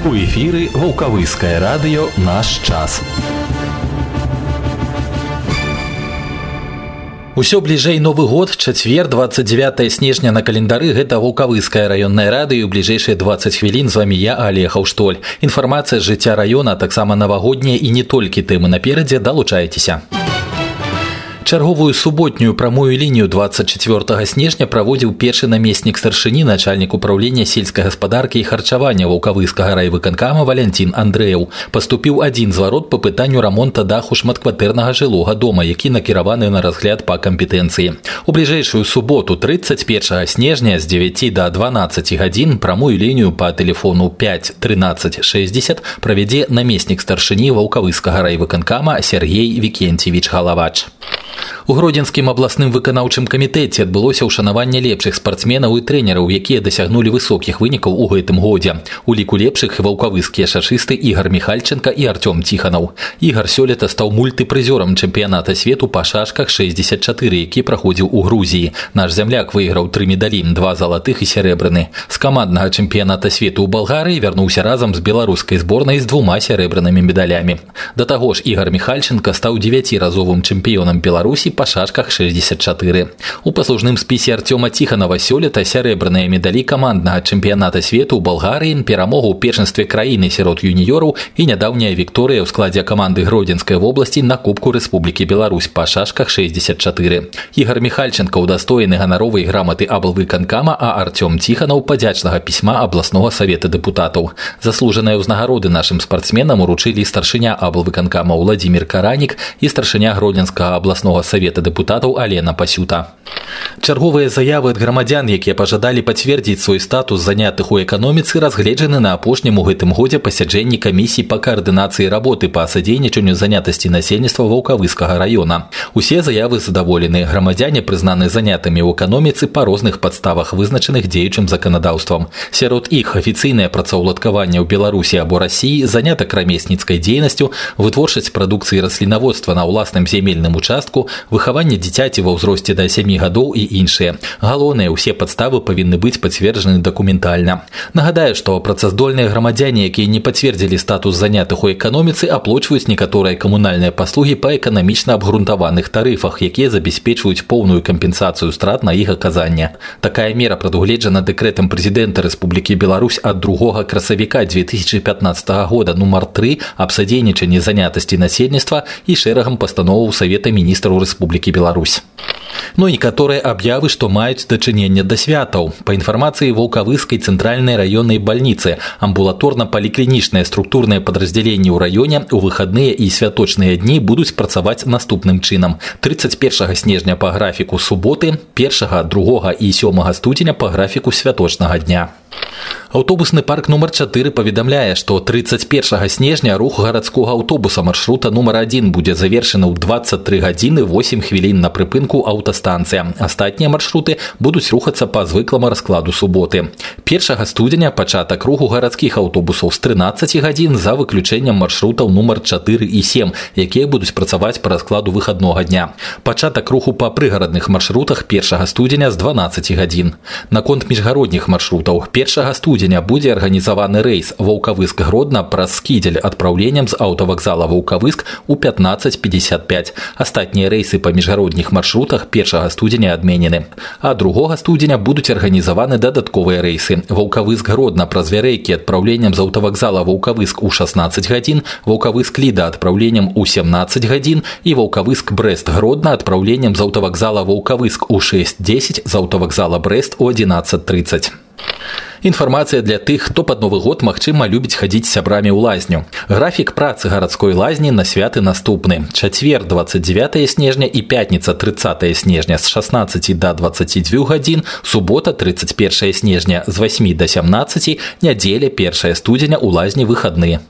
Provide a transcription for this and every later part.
У эфіры вулкавыскае радыё наш час. Усё бліжэй новы год чацвер 29 снежня на календары. Гэта вулкавыская раённая радыё бліжэйшыя 20 хвілін з вами я алег Аўштоль. Інфармацыя жыцця раёна таксама навагодняя і не толькі тэмы наперадзе. Далучайцеся Чарговую суботнюю прамую лінію 24 снежня праводзіў першы намеснік старшыні начальнік управлення сельскай гаспадаркі і харчавання ваўкавыскага райвыканкама валянцін Андрэяў паступіў адзін зварот па пытанню рамонта даху шматкватэрнага жылога дома які накіраваны на разгляд па кампетэнцыі у бліжэйшую суботу 31 снежня з 9 до 12 гадзін прамую лінію па тэлефону 5 13 60 правядзе намеснік старшыні ваўкавыскага райвыканкама Сергей Вікенцевич галавач У гродзенскім абласным выканаўчым камітэце адбылося ўшанаванне лепшых спартсменаў і трэнераў, якія дасягнулі высокіх вынікаў у гэтым годзе. У ліку лепшых ваўкавыскія шашысты ігар Михальченко і Артём Ціханаў. Ігар сёлета стаў мультыпрызёрам чэмпіяната свету па шашках 64, які праходзіў у Грузіі. Наш зямляк выйграў тры медалі, два залатых і сярэбраны. З каманднага чэмпіяната свету ў Балгарыі вярнуўся разам з беларускай зборнай з двума сярэбранымі медалямі. Да таго ж ігар Михальченко стаў дзевяціразовым чэмпіёнам Беларусі Беларусі па шашках 64. У паслужным спісе Артёма Ціханова сёлета сярэбраныя медалі каманднага чэмпіяната свету ў Балгарыі, перамогу ў першынстве краіны сярод юніёраў і нядаўняя вікторыя ў складзе каманды Гродзенскай вобласці на Кубку Рэспублікі Беларусь па шашках 64. Ігар Михальченко ўдастоены ганаровай граматы аблвыканкама, а Артём Ціханаў падзячнага пісьма абласнога савета дэпутатаў. Заслужаныя ўзнагароды нашым спартсменам уручылі старшыня аблвыканкама Владзімир Каранік і старшыня гродзенскага абласнога абласнога савета дэпутатаў алена пасюта чарговыя заявы ад грамадзян якія пажадалі пацвердзіць свой статус занятых у эканоміцы разгледжаны на апошнім у гэтым годзе пасяджэнні камісій па каардынацыі работы па садзейнічанню занятасці насельніцтва ваўкавыскага района усе заявы задаволены грамадзяне прызнаны занятымі ў эканоміцы па розных падставах вызначаных дзеючым заканадаўствам сярод іх афіцыйнае працаўладкаванне ў беларусі або рассіі занятак рамесніцкай дзейнасцю вытворчасць прадукцыі раслінаводства на ўласным земельным участку выхаванне дзіцяці ва ўзросце да сямі гадоў і іншыя галоўныя ўсе падставы павінны быць пацверджаны дакументальна нагадаю што працаздольныя грамадзяне якія не пацвердзілі статус занятых у эканоміцы аплочваюць некаторыя камунальныя паслугі па эканамічна абгрунтаваных тарыфах якія забяспечваюць поўную кампенсацыю страт на іх аказання такая мера прадугледжана дэкрэтам прэзідэнта рэспублікі Беларусь ад другога красавіка 2015 года нумар 3 аб садзейнічанні занятасці насельніцтва і шэрагам пастановаў савета міністраў Рэспублікі Беларусь. Ну і некаторыя аб'явы, што маюць дачыненне да святаў. Па інфармацыі вулкавыскай цэнтральнай раённай бальніцы амбулаторна-паліклінічныя структурныя падраздзяленні ў раёне у выхадныя і святочныя дні будуць працаваць наступным чынам. 31 снежня па графіку суботы, першага, другога і сёмага студзеня па графіку святочнага дня. Аўтобусны парк нумар 4 паведамляе, што 31 снежня рух гарадскога аўтобуса маршрута нумар 1 будзе завершаны ў 23 гадзіны 8 хвілін на прыпынку аўтастанцыя. Астатнія маршруты будуць рухацца па звыкламу раскладу суботы. 1 студзеня пачатак руху гарадскіх аўтобусаў з 13 гадзін за выключэннем маршрутаў нумар 4 і 7, якія будуць працаваць па раскладу выхаднога дня. Пачатак руху па прыгарадных маршрутах 1 студзеня з 12 гадзін. Наконт міжгародніх маршрутаў 1 студзеня будзе арганізаваны рэйс ваўкавыск гродна праз скідзель адпраўленнем з аўтавакзала ваўкавыск у 1555 астатнія рэйсы па міжгародніх маршрутах першага студзеня адменены а другога студзеня будуць арганізаваны дадатковыя рэйсы ваўкавыск гродна праз вярэйкі адпраўленнем з аўтавакзала ваўкавыск у 16 гадзін ваўкавыск ліда адпраўленнем у 17 гадзін і ваўкавыск брест гродна адпраўленнем з аўтавакзала ваўкавыск у 610 з аўтавакзала брест у 1130 Інфармацыя для тых, хто пад новы год магчыма любіць хадзіць сябрамі ў лазню. Графік працы гарадской лазні на святы наступны. Чацвер 29 снежня і пятніца 30 снежня з 16 до 22 гадзін, субота 31 снежня з 8 до 17, нядзеля 1 студзеня ў лазні выхадныя.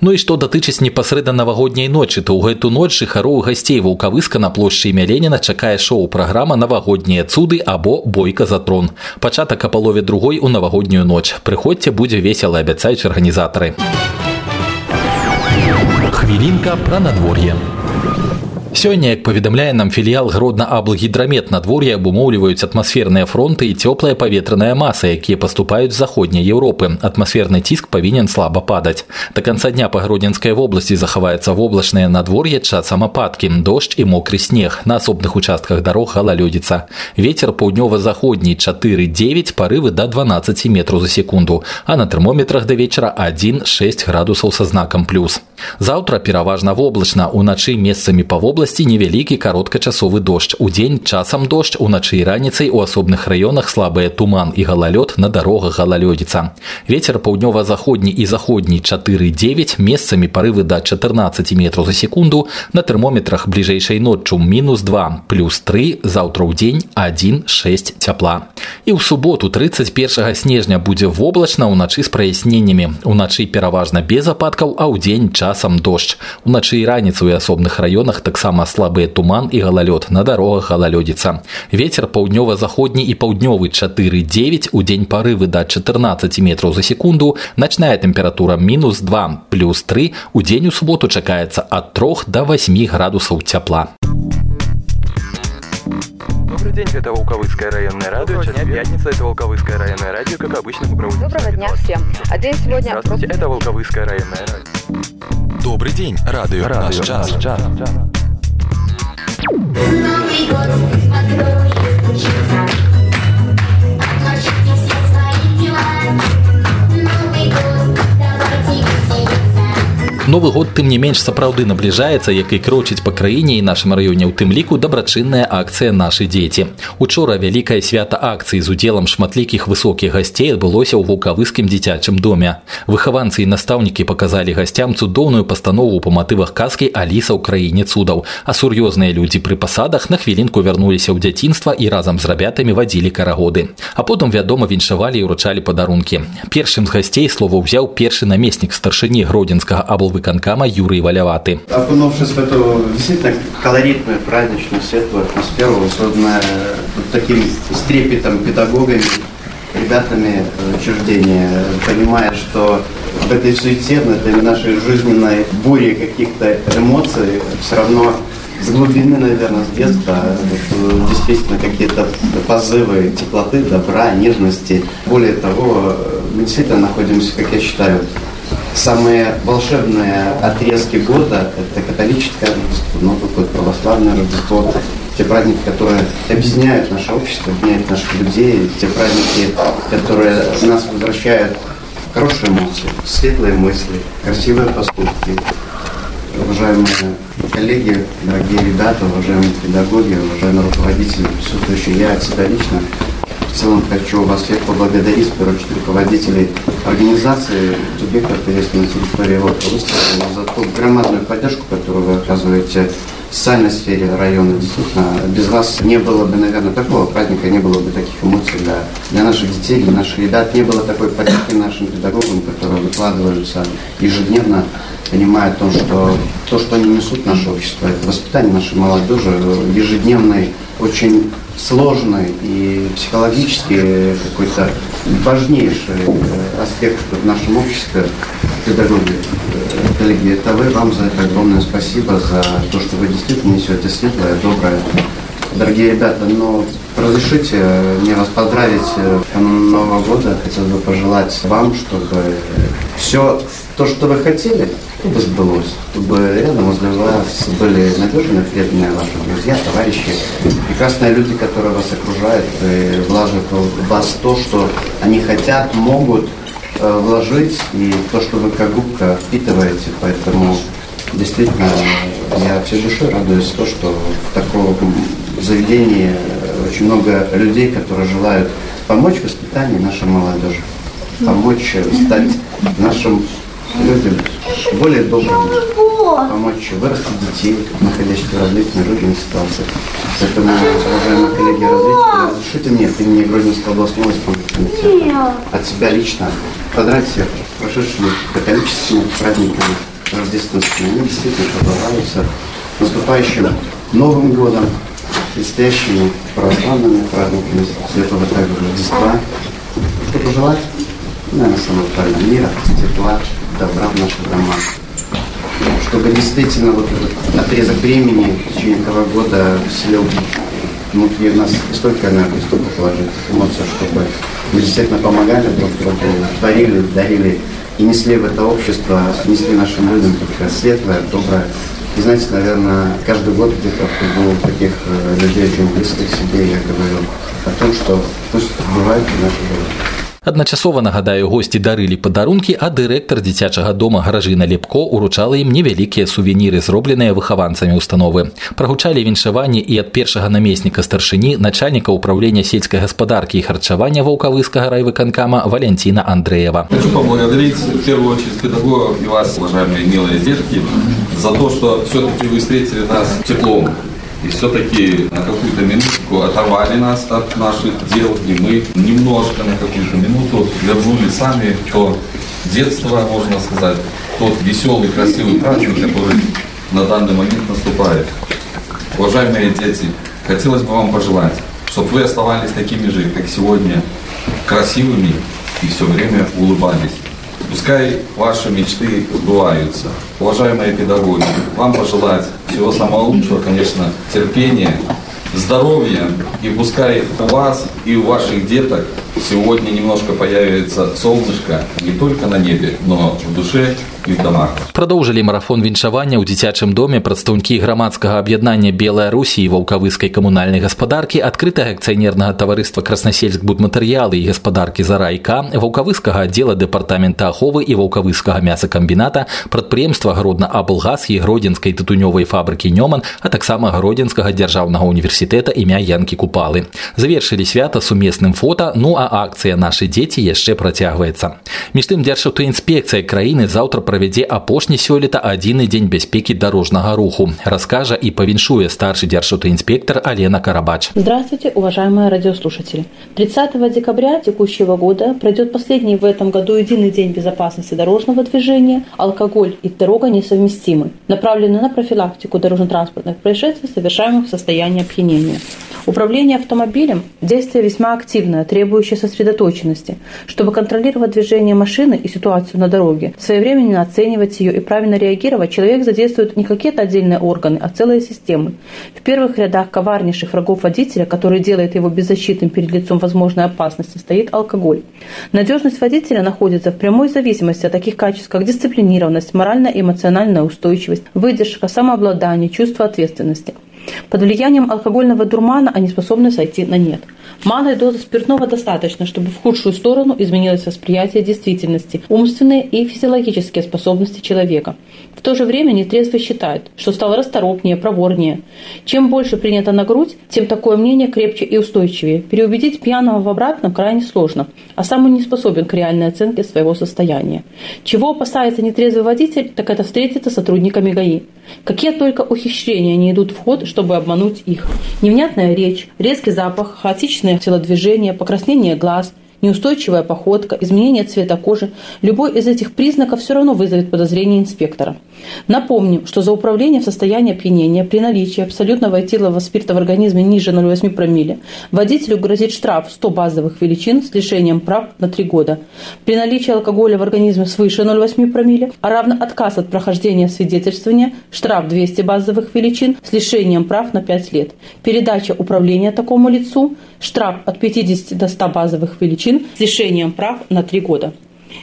Ну і што датычыць непасрэдна навагодняй ночы, то ў гэту ноч жыхароў гасцей вулкавыска на плошчы імя Леніна чакае шоу праграма навагоднія цуды або бойка за трон. Пачатак а палове другой у навагоднюю ноч. Прыходзьце будзе весела абяцаюць арганізатары. Хвілінка пра надвор'е. Сёння, як паведамляе нам філіял гродна аблагідрамет надвор'я абумоўліваюць атмасферныя фронты і цёплая паветраная маса, якія паступаюць з заходняй Еўропы. Атмасферны ціск павінен слаба падаць. Да канца дня па гродзенскай вобласці захаваецца воблачнае надвор'е часам ападкі, дождж і мокры снег. На асобных участках дарог галалёдзіца. Вецер паўднёва-заходні 4-9 парывы да 12 метраў за секунду, а на тэрмометрах да вечара 1-6 градусаў са знакам плюс. Заўтра пераважна воблачна, уначы месцамі па вобласці вобласці невялікі кароткачасовы дождж удзень часам дождж уначы і раніцай у асобных раёнах слабыя туман і галалёд на дарогах галалёдзіца ветер паўднёва-заходні і заходні 4-9 месцамі парывы да 14 метров за секунду на тэрмометрах бліжэйшай ноччу мінус 2 плюс 3 заўтра ў дзень 1-6 цяпла і ў суботу 31 снежня будзе воблачна ўначы з праясненнямі уначы пераважна без ападкаў а ўдзень часам дождж уначы і раніцу і асобных раёнах таксама таксама слабы туман і галалёд на дарогах галалёдзіца ветер паўднёва-заходні і паўднёвы 4-9 у дзень парывы да 14 метров за секунду начная тэмпература мінус 2 плюс 3 у дзень у суботу чакаецца ад 3 до 8 градусаў цяпла Добрый день, это Волковыцкое районное радио. Доброго Сейчас дня. пятница, это Волковыцкое районное радио. Как обычно, мы проводим Доброго дня всем. А день сегодня... Здравствуйте, просто... это Волковыцкое районное радио. Добрый день, радио, радио наш час. Наш час. Новый год открой стучится Новы год тым не менш сапраўды набліжаецца, як і крочыць па краіне і нашым раёне ў тым ліку дабрачынная акцыя нашы дзеці. Учора вялікае свята акцыі з удзелам шматлікіх высокіх гасцей адбылося ў вулкавыскім дзіцячым доме. Выхаванцы і настаўнікі паказалі гасцям цудоўную пастанову па матывах казкі Аліса ў краіне цудаў, а сур'ёзныя людзі пры пасадах на хвілінку вярнуліся ў дзяцінства і разам з рабятамі вадзілі карагоды. А потым, вядома, віншавалі і ўручалі падарункі. Першым з гасцей слова ўзяў першы намеснік старшыні гродзенскага аблвы выканкама Юрий Валяваты. Окунувшись в эту действительно колоритную, праздничную, светлую атмосферу, созданную таким стрепетом педагогами, ребятами учреждения, понимая, что в этой суете, в этой нашей жизненной буре каких-то эмоций все равно с глубины, наверное, с детства действительно какие-то позывы теплоты, добра, нежности. Более того, мы действительно находимся, как я считаю, Самые волшебные отрезки года – это католическое Рождество, Новый год, православное Рождество, те праздники, которые объединяют наше общество, объединяют наших людей, те праздники, которые нас возвращают в хорошие эмоции, светлые мысли, красивые поступки. Уважаемые коллеги, дорогие ребята, уважаемые педагоги, уважаемые руководители, присутствующие, я от себя лично в целом хочу вас всех поблагодарить, в первую очередь, руководителей организации, субъектов ответственной территории Волковыставки за ту громадную поддержку, которую вы оказываете в социальной сфере района. Действительно, без вас не было бы, наверное, такого праздника, не было бы таких эмоций для, для наших детей, для наших ребят, не было такой поддержки нашим педагогам, которые выкладываются ежедневно, понимая то, что то, что они несут в наше общество, это воспитание нашей молодежи, ежедневный, очень сложный и психологически какой-то важнейший э, аспект в нашем обществе педагоги. Э, коллеги, это вы, вам за это огромное спасибо, за то, что вы действительно несете светлое, доброе. Дорогие ребята, но разрешите мне вас поздравить в канун Нового года. Хотел бы пожелать вам, чтобы все то, что вы хотели, чтобы сбылось, чтобы рядом возле вас были надежные, преданные ваши друзья, товарищи, прекрасные люди, которые вас окружают и вложат в вас то, что они хотят, могут э, вложить, и то, что вы как губка впитываете. Поэтому действительно я всей душой радуюсь то, что в таком заведении очень много людей, которые желают помочь в воспитании нашей молодежи, помочь стать нашим людям более добрыми, помочь вырастить детей, находящихся в различных жизненных ситуациях. Поэтому, уважаемые коллеги, разрешите мне от имени Грозинского областного исполнительного комитета от себя лично всех прошедшими католическими праздниками рождественскими. Они действительно продолжаются наступающим Новым годом, предстоящими православными праздниками Святого также Рождества. Что пожелать? Наверное, самого правильного мира, тепла, добра в наших домах. чтобы действительно вот этот отрезок времени в течение этого года вселил внутри нас столько энергии, столько положительных эмоций, чтобы мы действительно помогали друг другу, творили, дарили и несли в это общество, несли нашим людям только светлое, доброе. И знаете, наверное, каждый год где-то кругу таких э, людей очень близких себе я говорю о том, что пусть бывает в нашей жизни. Адначасова нагадаю, госці дарылі падарункі, а дырэктар дзіцячага дома гаражына Лепко уручала ім невялікія сувеніры, зробленыя выхаванцамі установы. Прагучалі віншаванні і ад першага намесніка старшыні начальніка ўправлення сельскай гаспадаркі і харчавання ваўкавыскага райвыканкама Валентина Андреева. Хочу поблагодарить в первую очередь педагогов и вас, уважаемые милые детки, за то, что все-таки вы встретили нас теплом. И все-таки на какую-то минутку оторвали нас от наших дел, и мы немножко на какую-то минуту вернули сами то детство, можно сказать, тот веселый, красивый праздник, который на данный момент наступает. Уважаемые дети, хотелось бы вам пожелать, чтобы вы оставались такими же, как сегодня, красивыми и все время улыбались. Пускай ваши мечты сбываются. Уважаемые педагоги, вам пожелать всего самого лучшего, конечно, терпения, здоровья. И пускай у вас и у ваших деток сегодня немножко появится солнышко не только на небе, но в душе і в домах. Продовжили марафон віншавання ў дзіцячым доме прадстаўнікі грамадскага аб'яднання Белая Русі і ваўкавыскай камунальнай гаспадаркі, адкрытага акцыянернага таварыства краснасельск будматэрыялы і гаспадаркі зарайка, ваўкавыскага аддзела дэпартамента аховы і ваўкавыскага мясакамбіната, прадпрыемства гародна аблгаз і гродзенскай тытунёвай фабрыкі Нёман, а таксама гродзенскага дзяржаўнага універсітэта імя Янкі Купалы. Завершылі свята сумесным фота, ну а акцыя нашы дзеці яшчэ працягваецца. Між тым дзяржаўтаінспекцыя краіны заўтра правядзе апошні сёлета адзіны дзень бяспекі дарожнага руху, раскажа и павіншуе старший инспектор Алена Карабач. Здравствуйте, уважаемые радиослушатели. 30 декабря текущего года пройдет последний в этом году единый день безопасности дорожного движения. Алкоголь и дорога несовместимы, направленный на профилактику дорожно-транспортных происшествий, совершаемых в состоянии опьянения. Управление автомобилем – действие весьма активное, требующее сосредоточенности. Чтобы контролировать движение машины и ситуацию на дороге, своевременно оценивать ее и правильно реагировать, человек задействует не какие-то отдельные органы, а целые системы. В первых рядах коварнейших врагов водителя, который делает его беззащитным перед лицом возможной опасности, стоит алкоголь. Надежность водителя находится в прямой зависимости от таких качеств, как дисциплинированность, моральная и эмоциональная устойчивость, выдержка, самообладание, чувство ответственности – под влиянием алкогольного дурмана они способны сойти на нет. Малой дозы спиртного достаточно, чтобы в худшую сторону изменилось восприятие действительности, умственные и физиологические способности человека. В то же время нетрезвый считает, что стал расторопнее, проворнее. Чем больше принято на грудь, тем такое мнение крепче и устойчивее. Переубедить пьяного в обратном крайне сложно, а сам он не способен к реальной оценке своего состояния. Чего опасается нетрезвый водитель, так это встретиться с сотрудниками ГАИ. Какие только ухищрения не идут в ход, чтобы обмануть их. Невнятная речь, резкий запах, хаотичное телодвижение, покраснение глаз, неустойчивая походка, изменение цвета кожи, любой из этих признаков все равно вызовет подозрение инспектора. Напомним, что за управление в состоянии опьянения при наличии абсолютного этилового спирта в организме ниже 0,8 промилле водителю грозит штраф 100 базовых величин с лишением прав на 3 года. При наличии алкоголя в организме свыше 0,8 промилле, а равно отказ от прохождения свидетельствования, штраф 200 базовых величин с лишением прав на 5 лет. Передача управления такому лицу, штраф от 50 до 100 базовых величин с лишением прав на 3 года.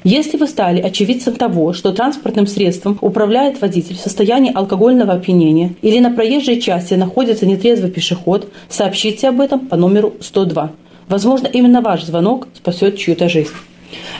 Если вы стали очевидцем того, что транспортным средством управляет водитель в состоянии алкогольного опьянения или на проезжей части находится нетрезвый пешеход, сообщите об этом по номеру 102. Возможно, именно ваш звонок спасет чью-то жизнь.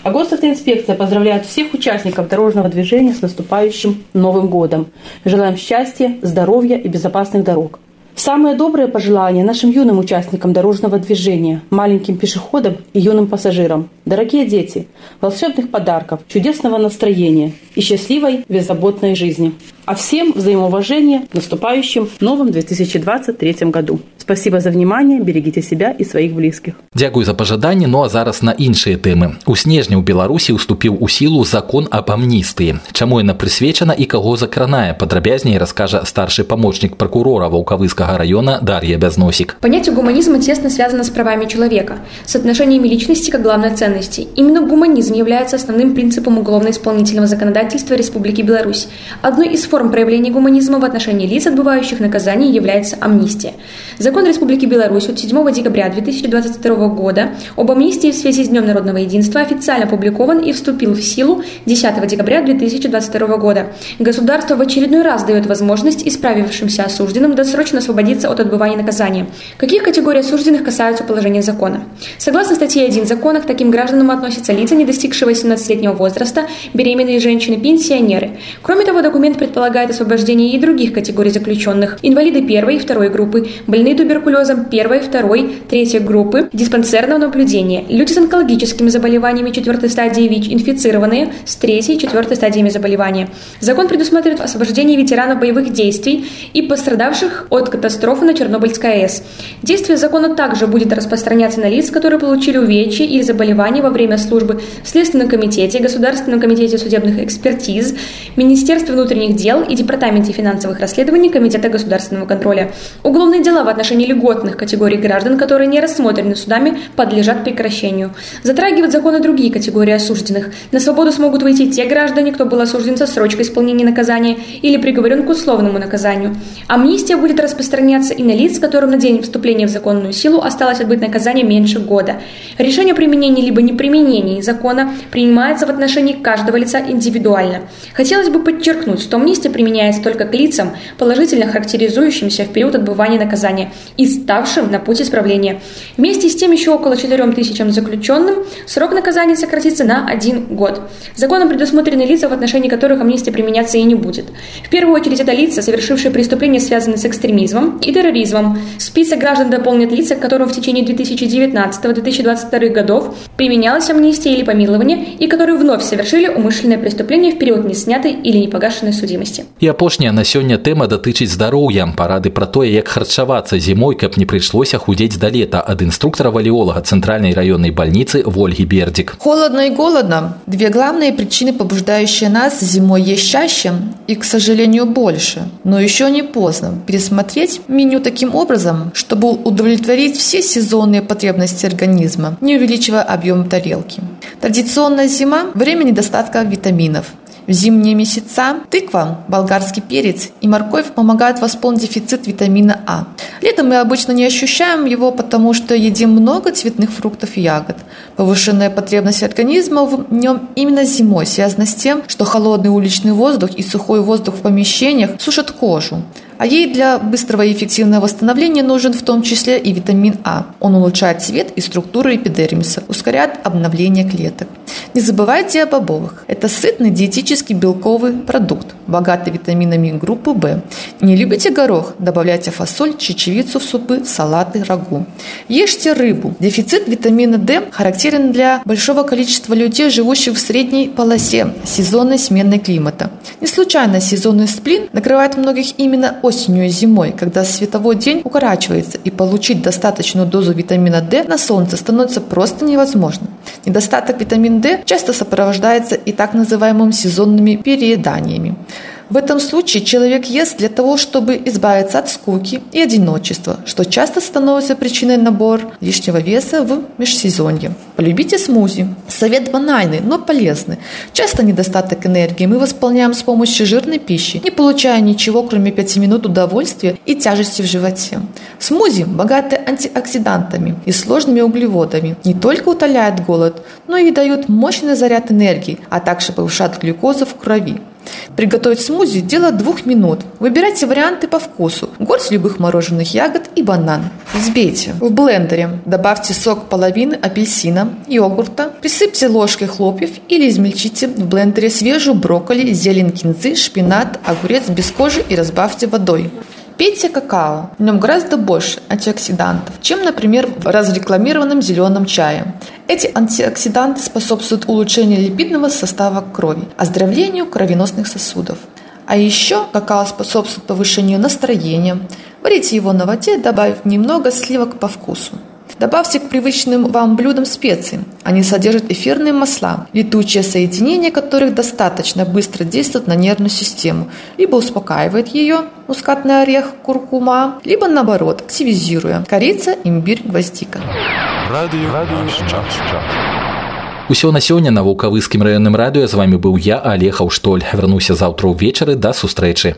А госавтоинспекция поздравляет всех участников дорожного движения с наступающим Новым годом. Желаем счастья, здоровья и безопасных дорог. Самые добрые пожелания нашим юным участникам дорожного движения, маленьким пешеходам и юным пассажирам. Дорогие дети, волшебных подарков, чудесного настроения и счастливой, беззаботной жизни. А всем взаимоуважения в наступающем новом 2023 году. Спасибо за внимание, берегите себя и своих близких. Дзякуй за пажаданне ну а зараз на іншыя тэмы у снежні ў беларусі уступіў у сілу закон аб амністыі чаму яна прысвечана і каго закранае падрабязней раскажа старшы памочнік прокурора ваўкавыскага района дар'я бязносік Понятие гуманизма тесно связано с правами человека, с отношениями личности как главной ценности. Именно гуманизм является основным принципом уголовно-исполнительного законодательства Республики Беларусь. Одной из форм проявления гуманизма в отношении лиц, отбывающих наказание, является амнистия. Закон Республики Беларусь от 7 декабря 2022 года об амнистии в связи с Днем народного единства официально опубликован и вступил в силу 10 декабря 2022 года. Государство в очередной раз дает возможность исправившимся осужденным досрочно освободиться от отбывания наказания. Каких категорий осужденных касаются положения закона? Согласно статье 1 закона, к таким гражданам относятся лица, не достигшие 18-летнего возраста, беременные женщины, пенсионеры. Кроме того, документ предполагает освобождение и других категорий заключенных. Инвалиды первой и второй группы, больные туберкулезом первой, второй, третьей группы, диспансерного наблюдения, люди с онкологическими заболеваниями четвертой стадии ВИЧ, инфицированные с третьей и четвертой стадиями заболевания. Закон предусматривает освобождение ветеранов боевых действий и пострадавших от катастрофы на Чернобыльской АЭС. Действие закона также будет распространяться на лиц, которые получили увечья или заболевания во время службы в Следственном комитете, Государственном комитете судебных экспертиз, Министерстве внутренних дел и Департаменте финансовых расследований Комитета государственного контроля. Уголовные дела в отношении льготных категорий граждан, которые не рассмотрены судами, подлежат прекращению. Затрагивают законы другие категории осужденных. На свободу смогут выйти те граждане, кто был осужден со срочкой исполнения наказания или приговорен к условному наказанию. Амнистия будет распространяться и на лиц, которым на день вступления в законную силу осталось отбыть наказание меньше года. Решение о применении либо неприменении закона принимается в отношении каждого лица индивидуально. Хотелось бы подчеркнуть, что амнистия применяется только к лицам, положительно характеризующимся в период отбывания наказания и ставшим на путь исправления. Вместе с тем еще около 4 тысячам заключенным срок наказания сократится на один год. Законом предусмотрены лица, в отношении которых амнистия применяться и не будет. В первую очередь это лица, совершившие преступления, связанные с экстремизмом и терроризмом. Список граждан дополнит лица, которым в течение 2019-2022 годов применялась амнистия или помилование, и которые вновь совершили умышленное преступление в период неснятой или непогашенной судимости І апошняя на сёння тэма датычыць здароўя парады пра тое як харчавацца зімой каб не прыйшлося худзець да лета ад інструктора валіолага цэнтральнай раённай больніцы ольги бердзік Холодно и голодно – две главные причины, побуждающие нас зимой есть чаще и, к сожалению, больше. Но еще не поздно пересмотреть меню таким образом, чтобы удовлетворить все сезонные потребности организма, не увеличивая объем тарелки. Традиционная зима – время недостатка витаминов. В зимние месяца тыква, болгарский перец и морковь помогают восполнить дефицит витамина А. Летом мы обычно не ощущаем его, потому что едим много цветных фруктов и ягод. Повышенная потребность организма в нем именно зимой связана с тем, что холодный уличный воздух и сухой воздух в помещениях сушат кожу. А ей для быстрого и эффективного восстановления нужен в том числе и витамин А. Он улучшает цвет и структуру эпидермиса, ускоряет обновление клеток. Не забывайте о бобовых. Это сытный диетический белковый продукт, богатый витаминами группы В. Не любите горох? Добавляйте фасоль, чечевицу в супы, салаты, рагу. Ешьте рыбу. Дефицит витамина D характерен для большого количества людей, живущих в средней полосе сезонной смены климата. Не случайно сезонный сплин накрывает многих именно осенью и зимой, когда световой день укорачивается, и получить достаточную дозу витамина D на солнце становится просто невозможно. Недостаток витамина D часто сопровождается и так называемыми сезонными перееданиями. В этом случае человек ест для того, чтобы избавиться от скуки и одиночества, что часто становится причиной набора лишнего веса в межсезонье. Полюбите смузи. Совет банальный, но полезный. Часто недостаток энергии мы восполняем с помощью жирной пищи, не получая ничего, кроме 5 минут удовольствия и тяжести в животе. Смузи богаты антиоксидантами и сложными углеводами. Не только утоляют голод, но и дают мощный заряд энергии, а также повышают глюкозу в крови. Приготовить смузи – дело двух минут. Выбирайте варианты по вкусу. Горсть любых мороженых ягод и банан. Взбейте. В блендере добавьте сок половины апельсина, йогурта, присыпьте ложкой хлопьев или измельчите в блендере свежую брокколи, зелень кинзы, шпинат, огурец без кожи и разбавьте водой. Пейте какао. В нем гораздо больше антиоксидантов, чем, например, в разрекламированном зеленом чае. Эти антиоксиданты способствуют улучшению липидного состава крови, оздоровлению кровеносных сосудов. А еще какао способствует повышению настроения. Варите его на воде, добавив немного сливок по вкусу. Добавьте к привычным вам блюдам специи. Они содержат эфирные масла, летучие соединения которых достаточно быстро действуют на нервную систему, либо успокаивает ее, мускатный орех, куркума, либо наоборот, активизируя, корица, имбирь, гвоздика. Радио, Радио час. Усё на сёння на вулкавыскім раённым радыё з вами быў я Олег Аўштоль. Вярнуся заўтра ўвечары да сустрэчы.